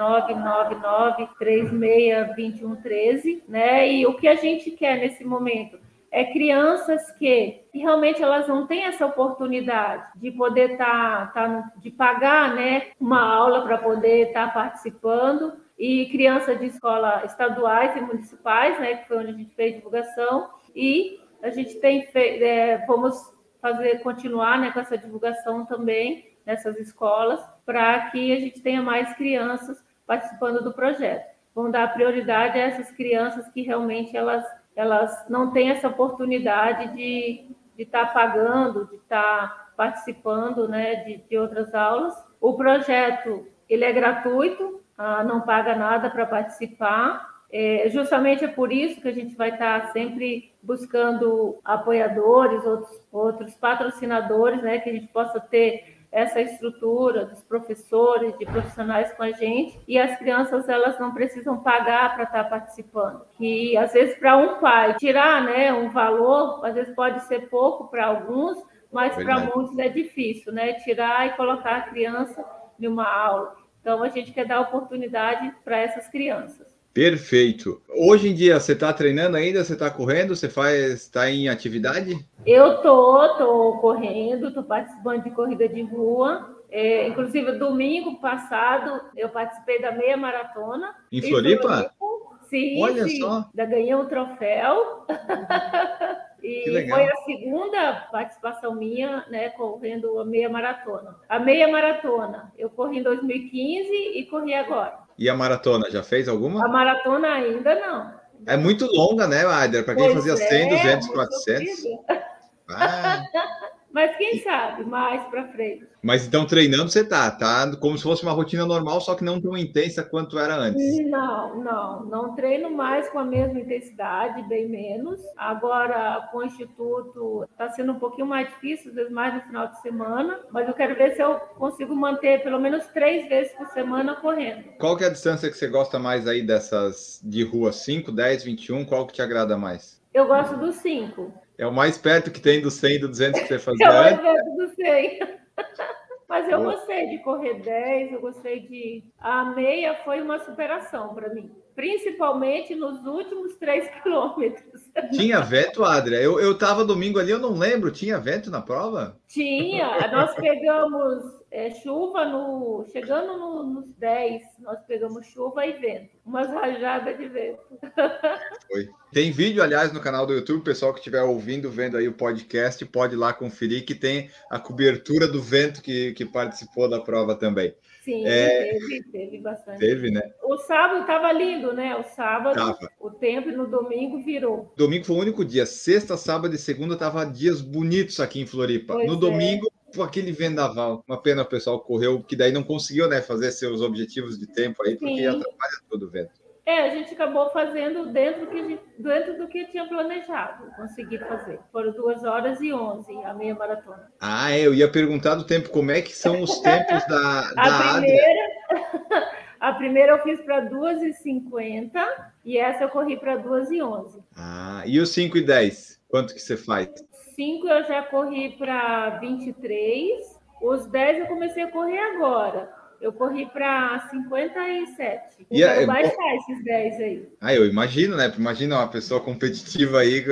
999-362113, né? E o que a gente quer nesse momento? é crianças que, que, realmente elas não têm essa oportunidade de poder estar, tá, tá, de pagar, né, uma aula para poder estar tá participando e crianças de escola estaduais e municipais, né, que foi onde a gente fez divulgação e a gente tem feito, é, vamos fazer continuar, né, com essa divulgação também nessas escolas para que a gente tenha mais crianças participando do projeto. Vão dar prioridade a essas crianças que realmente elas elas não têm essa oportunidade de estar tá pagando, de estar tá participando né, de, de, outras aulas. O projeto ele é gratuito, ah, não paga nada para participar. É, justamente é por isso que a gente vai estar tá sempre buscando apoiadores, outros, outros patrocinadores, né, que a gente possa ter essa estrutura dos professores, de profissionais com a gente, e as crianças elas não precisam pagar para estar participando. Que às vezes para um pai tirar, né, um valor, às vezes pode ser pouco para alguns, mas para muitos é difícil, né, tirar e colocar a criança em uma aula. Então a gente quer dar oportunidade para essas crianças. Perfeito. Hoje em dia você está treinando ainda? Você está correndo? Você faz, está em atividade? Eu tô, tô correndo, tô participando de corrida de rua. É, inclusive domingo passado eu participei da meia maratona. Em Floripa? Sim, Olha sim. só. Já ganhei um troféu. e foi a segunda participação minha, né, correndo a meia maratona. A meia maratona eu corri em 2015 e corri agora. E a maratona, já fez alguma? A maratona ainda não. É muito longa, né, Aider? Para quem pois fazia 100, 200, 400. Ah. Mas quem sabe mais para frente. Mas então treinando você tá, tá? Como se fosse uma rotina normal, só que não tão intensa quanto era antes. Não, não, não treino mais com a mesma intensidade, bem menos. Agora com o instituto está sendo um pouquinho mais difícil, às vezes mais no final de semana, mas eu quero ver se eu consigo manter pelo menos três vezes por semana correndo. Qual que é a distância que você gosta mais aí dessas de rua? 5, 10, 21? Qual que te agrada mais? Eu gosto dos 5. É o mais perto que tem do 100 e do 200 que você fazia É o mais perto do 100. Mas eu gostei de correr 10, eu gostei de. A meia foi uma superação para mim, principalmente nos últimos 3 quilômetros. Tinha vento, Adria? Eu, eu tava domingo ali, eu não lembro. Tinha vento na prova? Tinha. Nós pegamos é, chuva no. Chegando no, nos 10, nós pegamos chuva e vento. Umas rajadas de vento. Foi. Tem vídeo, aliás, no canal do YouTube. O pessoal que estiver ouvindo, vendo aí o podcast, pode ir lá conferir que tem a cobertura do vento que, que participou da prova também. Sim, é... teve, teve bastante. Teve, né? O sábado estava lindo, né? O sábado, tava. o tempo e no domingo virou. Domingo foi o único dia. Sexta, sábado e segunda tava dias bonitos aqui em Floripa. Pois no é. domingo, aquele vendaval. Uma pena o pessoal correu, que daí não conseguiu, né, fazer seus objetivos de tempo aí, porque Sim. atrapalha todo o vento. É, a gente acabou fazendo dentro, que, dentro do que tinha planejado, consegui fazer. Foram duas horas e onze a meia maratona. Ah, é, eu ia perguntar do tempo, como é que são os tempos da, a da primeira, A primeira eu fiz para 2h50 e essa eu corri para 2h11. Ah, e os 5 e 10? Quanto que você faz? 5 eu já corri para 23. Os 10 eu comecei a correr agora. Eu corri para 57. E quero é, baixar esses 10 aí. Ah, eu imagino, né? Imagina uma pessoa competitiva aí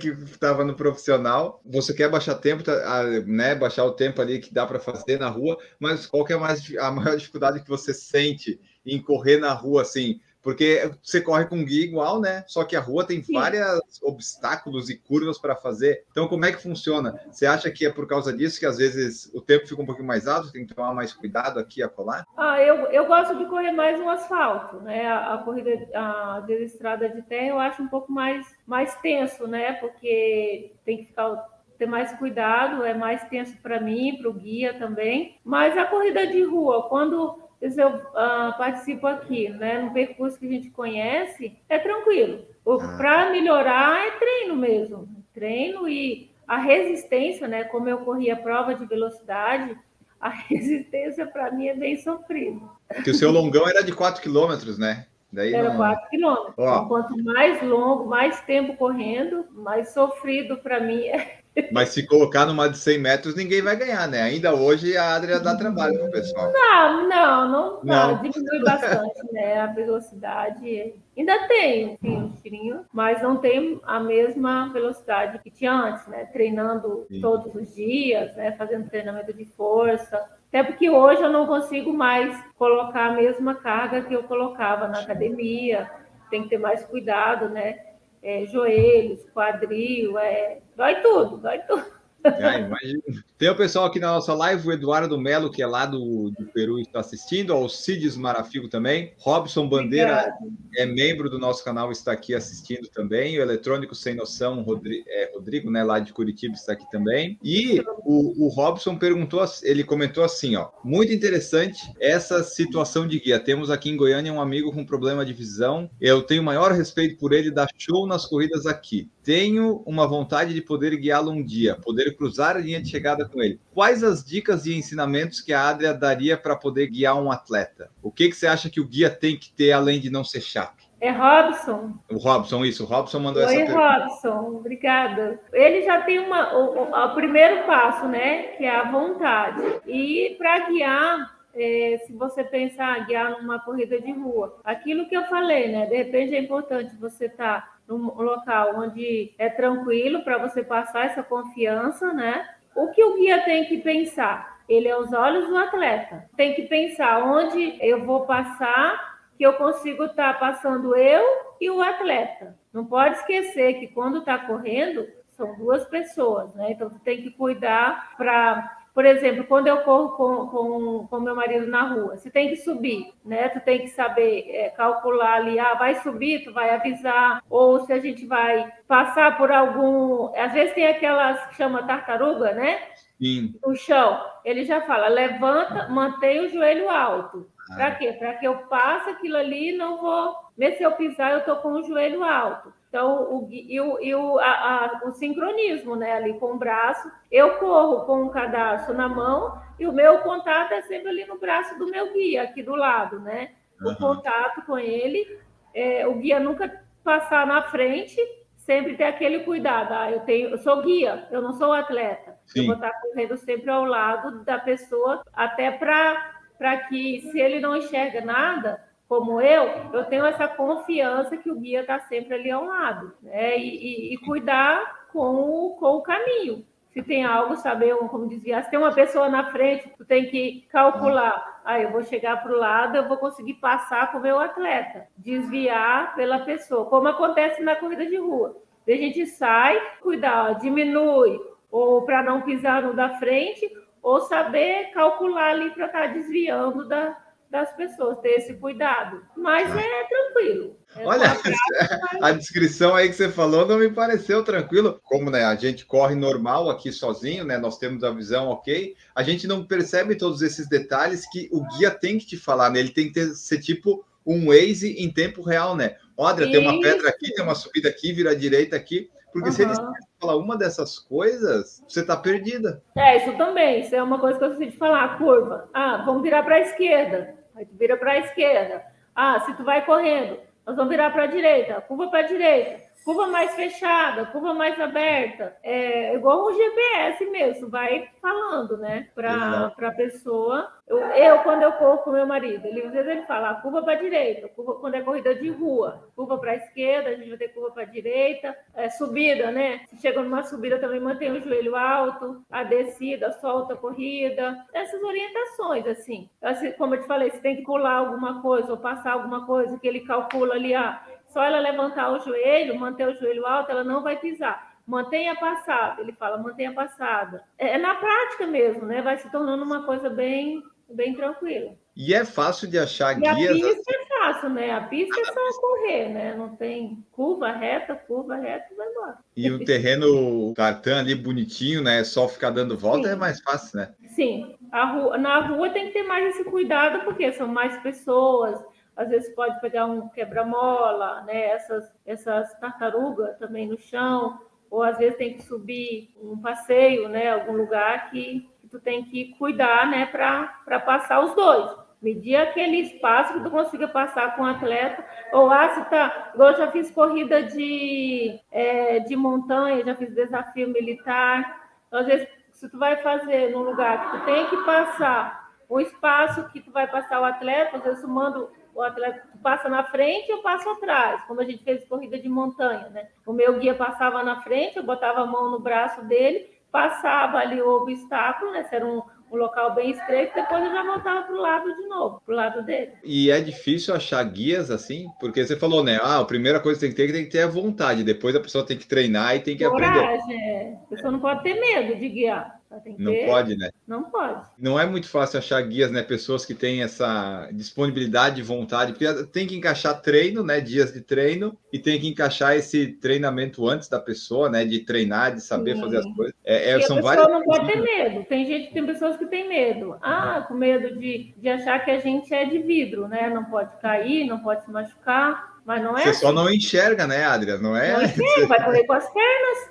que estava no profissional. Você quer baixar tempo, tá, né? Baixar o tempo ali que dá para fazer na rua, mas qual que é a, mais, a maior dificuldade que você sente em correr na rua assim? Porque você corre com guia igual, né? Só que a rua tem vários obstáculos e curvas para fazer. Então, como é que funciona? Você acha que é por causa disso que às vezes o tempo fica um pouquinho mais alto, tem que tomar mais cuidado aqui a colar? Ah, eu, eu gosto de correr mais no asfalto, né? A, a corrida a, de estrada de terra eu acho um pouco mais, mais tenso, né? Porque tem que ficar ter mais cuidado, é mais tenso para mim, para o guia também. Mas a corrida de rua, quando eu uh, participo aqui, né, no percurso que a gente conhece, é tranquilo. Ah. Para melhorar é treino mesmo, treino e a resistência, né, como eu corri a prova de velocidade, a resistência para mim é bem sofrida. Que o seu longão era de 4 quilômetros, né? Daí Era não... 4 quilômetros. Então, quanto mais longo, mais tempo correndo, mais sofrido para mim é. Mas se colocar numa de 100 metros, ninguém vai ganhar, né? Ainda hoje a Adria dá trabalho pro pessoal. Não, não, não, Não. não, diminui bastante, né? A velocidade ainda tem assim, um tirinho, mas não tem a mesma velocidade que tinha antes, né? Treinando Sim. todos os dias, né? Fazendo treinamento de força. Até porque hoje eu não consigo mais colocar a mesma carga que eu colocava na academia. Tem que ter mais cuidado, né? É, joelhos, quadril, é... dói tudo, dói tudo. Imagino. Tem o pessoal aqui na nossa live, o Eduardo Melo, que é lá do, do Peru, está assistindo, o Cides Marafigo também. Robson Bandeira é membro do nosso canal, está aqui assistindo também. O Eletrônico Sem Noção, Rodrigo, é, Rodrigo né, lá de Curitiba, está aqui também. E o, o Robson perguntou, ele comentou assim, ó, muito interessante essa situação de guia. Temos aqui em Goiânia um amigo com problema de visão. Eu tenho maior respeito por ele, dá show nas corridas aqui. Tenho uma vontade de poder guiá-lo um dia, poder cruzar a linha de chegada com ele. Quais as dicas e ensinamentos que a Adria daria para poder guiar um atleta? O que, que você acha que o guia tem que ter além de não ser chato? É Robson? O Robson, isso. O Robson mandou Oi, essa pergunta. Robson, obrigada. Ele já tem uma, o, o- o primeiro passo, né? Que é a vontade. E para guiar, é, se você pensar guiar numa corrida de rua, aquilo que eu falei, né? De repente é importante você estar num local onde é tranquilo para você passar essa confiança, né? O que o guia tem que pensar? Ele é os olhos do atleta. Tem que pensar onde eu vou passar que eu consigo estar passando eu e o atleta. Não pode esquecer que quando está correndo, são duas pessoas, né? Então, tem que cuidar para. Por exemplo, quando eu corro com, com, com meu marido na rua, você tem que subir, né? Tu tem que saber é, calcular ali, ah, vai subir, tu vai avisar, ou se a gente vai passar por algum. Às vezes tem aquelas que chama tartaruga, né? Sim. no chão, ele já fala: levanta, mantém o joelho alto. Ah. Para quê? Para que eu passe aquilo ali e não vou. Mesmo se eu pisar, eu tô com o joelho alto. Então, o, e o, e o, a- a- o sincronismo, né? Ali com o braço. Eu corro com o cadarço na mão e o meu contato é sempre ali no braço do meu guia, aqui do lado, né? O Aham. contato com ele. é, o guia nunca passar na frente, sempre ter aquele cuidado. Ah, eu tenho, eu sou guia, eu não sou atleta. Sim. Eu vou estar correndo sempre ao lado da pessoa, até para que, se ele não enxerga nada, como eu, eu tenho essa confiança que o guia está sempre ali ao lado, né? E, e- e cuidar com o, com o caminho. Se tem algo, saber como desviar. Se tem uma pessoa na frente, tu tem que calcular. Ah, eu vou chegar para o lado, eu vou conseguir passar com o meu atleta, desviar pela pessoa, como acontece na corrida de rua. A gente sai, cuidar, ó, diminui, ou para não pisar no da frente, ou saber calcular ali para estar desviando da, das pessoas, ter esse cuidado. Mas é tranquilo. É Olha, a descrição aí que você falou não me pareceu tranquilo. Como né, a gente corre normal aqui sozinho, né? Nós temos a visão ok. A gente não percebe todos esses detalhes que o guia tem que te falar, né? Ele tem que ter- ser tipo um Waze em tempo real, né? Olha, tem uma pedra aqui, tem uma subida aqui, vira à direita aqui. Porque se ele falar uma dessas coisas, você tá perdida. É, isso também. Isso é uma coisa que eu de falar. Curva. Ah, vamos virar para a esquerda. Aí tu vira para a esquerda. Ah, se tu vai correndo, nós vamos virar para a direita. Curva para a direita. Curva mais fechada, curva mais aberta. É igual um GPS mesmo, vai falando, né? Para a pessoa. Eu, eu, quando eu corro com meu marido, ele, às vezes ele fala curva para a direita, curva, quando é corrida de rua, curva para a esquerda, a gente vai ter curva para a direita, é, subida, né? Se chega numa subida, também mantém o joelho alto, a descida, solta a corrida, essas orientações, assim. Assim, Como eu te falei, se tem que pular alguma coisa ou passar alguma coisa que ele calcula ali, ah, só ela levantar o joelho, manter o joelho alto, ela não vai pisar. Mantenha a passada, ele fala, mantenha a passada. É, é na prática mesmo, né? Vai se tornando uma coisa bem, bem tranquila. E é fácil de achar E a guias. pista é fácil, né? A pista é só correr, né? Não tem curva reta, curva reta, vai embora. E o terreno tartan ali bonitinho, né? Só ficar dando volta Sim. é mais fácil, né? Sim, a rua, na rua tem que ter mais esse cuidado, porque são mais pessoas, às vezes pode pegar um quebra-mola, né? Essas, essas tartarugas também no chão, ou às vezes tem que subir um passeio, né? Algum lugar que, que tu tem que cuidar, né? Para passar os dois. Medir aquele espaço que tu consiga passar com o atleta. Ou ah, se tá. Eu já fiz corrida de, é, de montanha, já fiz desafio militar. Então, às vezes, se tu vai fazer num lugar que tu tem que passar o espaço que tu vai passar o atleta, às vezes tu manda o atleta passa na frente eu passo atrás, como a gente fez corrida de montanha, né? O meu guia passava na frente, eu botava a mão no braço dele, passava ali o obstáculo, né? Se era um, um local bem estreito, depois eu já voltava para o lado de novo, para o lado dele. E é difícil achar guias assim, porque você falou, né? Ah, a primeira coisa que tem que ter tem que ter a vontade, depois a pessoa tem que treinar e tem que Coragem, aprender. É. A pessoa não pode ter medo de guiar não ter... pode, né? Não pode. Não é muito fácil achar guias, né? Pessoas que têm essa disponibilidade e vontade, porque tem que encaixar treino, né? Dias de treino, e tem que encaixar esse treinamento antes da pessoa, né? De treinar, de saber Sim. fazer as coisas. É, é, são a pessoa não pode ter medo. Tem gente, tem pessoas que têm medo. Ah, com medo de, de achar que a gente é de vidro, né? Não pode cair, não pode se machucar. Mas não é. Você assim. só não enxerga, né, Adria? Não é? Não enxerga, vai correr com as pernas.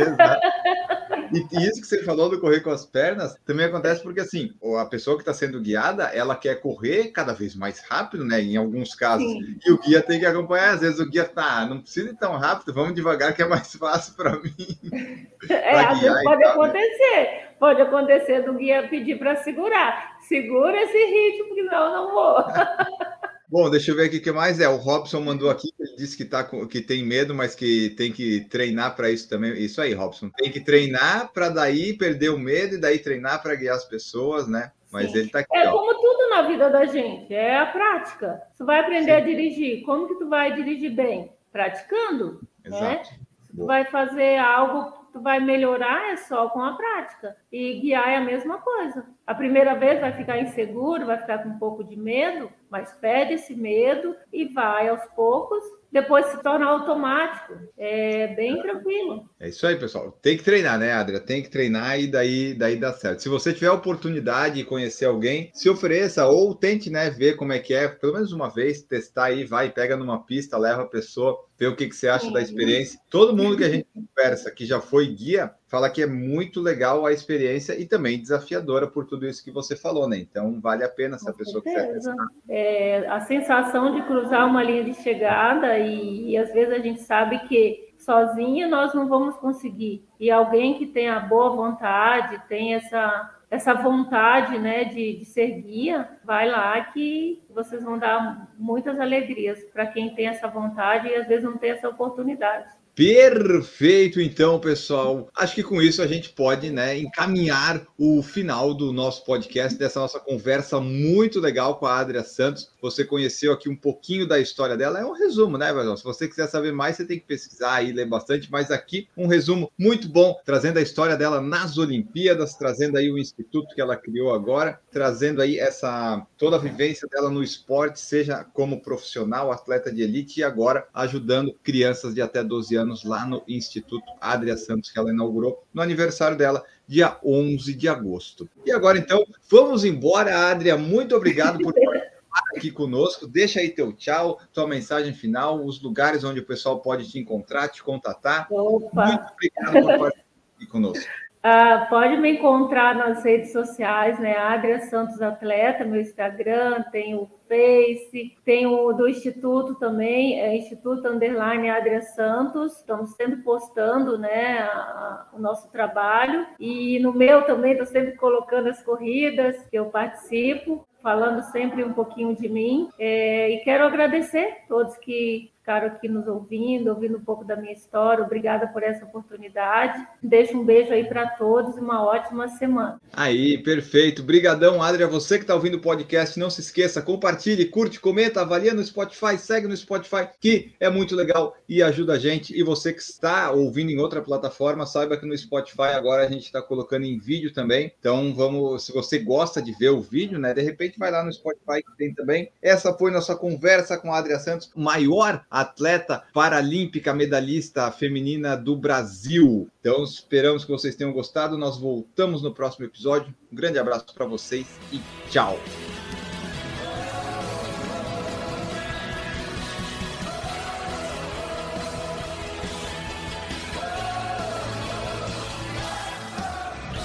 Exato. E isso que você falou do correr com as pernas também acontece porque, assim, a pessoa que está sendo guiada, ela quer correr cada vez mais rápido, né? Em alguns casos. Sim. E o guia tem que acompanhar. Às vezes o guia tá, não precisa ir tão rápido, vamos devagar que é mais fácil para mim. É, às vezes pode tal, né? acontecer. Né? Pode acontecer do guia pedir para segurar. Segura esse ritmo, porque senão eu não vou. Bom, deixa eu ver aqui o que mais é. O Robson mandou aqui, ele disse que, tá com, que tem medo, mas que tem que treinar para isso também. Isso aí, Robson. Tem que treinar para daí perder o medo e daí treinar para guiar as pessoas, né? Mas Sim. ele tá aqui. É ó. como tudo na vida da gente, é a prática. Tu vai aprender Sim. a dirigir. Como que tu vai dirigir bem? Praticando. Né? Exato. Né? Tu vai fazer algo tu vai melhorar é só com a prática. E guiar é a mesma coisa. A primeira vez vai ficar inseguro, vai ficar com um pouco de medo, mas perde esse medo e vai aos poucos depois se torna automático. É bem tranquilo. É isso aí, pessoal. Tem que treinar, né, Adria? Tem que treinar e daí, daí dá certo. Se você tiver oportunidade de conhecer alguém, se ofereça ou tente, né, ver como é que é, pelo menos uma vez, testar aí, vai, pega numa pista, leva a pessoa, vê o que, que você acha Sim. da experiência. Todo mundo que a gente conversa, que já foi guia, fala que é muito legal a experiência e também desafiadora por tudo isso que você falou, né? Então vale a pena se a pessoa quiser É, a sensação de cruzar uma linha de chegada e, e às vezes a gente sabe que sozinha nós não vamos conseguir. E alguém que tem a boa vontade, tem essa essa vontade né, de, de ser guia, vai lá que vocês vão dar muitas alegrias para quem tem essa vontade e às vezes não tem essa oportunidade. Perfeito, então, pessoal. Acho que com isso a gente pode, né, encaminhar o final do nosso podcast, dessa nossa conversa muito legal com a Adria Santos. Você conheceu aqui um pouquinho da história dela, é um resumo, né, Vasão? Se você quiser saber mais, você tem que pesquisar e ler bastante, mas aqui um resumo muito bom, trazendo a história dela nas Olimpíadas, trazendo aí o instituto que ela criou agora, trazendo aí essa toda a vivência dela no esporte, seja como profissional, atleta de elite e agora ajudando crianças de até 12 anos anos lá no Instituto Adria Santos, que ela inaugurou no aniversário dela, dia 11 de agosto. E agora, então, vamos embora, Adria. Muito obrigado por participar aqui conosco. Deixa aí teu tchau, tua mensagem final, os lugares onde o pessoal pode te encontrar, te contatar. Opa. Muito obrigado por participar aqui conosco. Uh, pode me encontrar nas redes sociais, né? Adria Santos Atleta, meu Instagram, tem o Face, tem o do Instituto também, é Instituto Underline Adria Santos. Estamos sempre postando, né, a, o nosso trabalho. E no meu também estou sempre colocando as corridas que eu participo falando sempre um pouquinho de mim. É, e quero agradecer todos que ficaram aqui nos ouvindo, ouvindo um pouco da minha história. Obrigada por essa oportunidade. Deixo um beijo aí para todos e uma ótima semana. Aí, perfeito. Brigadão, Adria. Você que está ouvindo o podcast, não se esqueça, compartilhe, curte, comenta, avalia no Spotify, segue no Spotify, que é muito legal e ajuda a gente. E você que está ouvindo em outra plataforma, saiba que no Spotify agora a gente está colocando em vídeo também. Então, vamos, se você gosta de ver o vídeo, né, de repente vai lá no Spotify que tem também. Essa foi nossa conversa com a Adria Santos, maior atleta paralímpica medalhista feminina do Brasil. Então, esperamos que vocês tenham gostado. Nós voltamos no próximo episódio. Um grande abraço para vocês e tchau.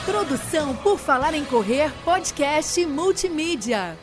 Produção por Falar em Correr, podcast multimídia.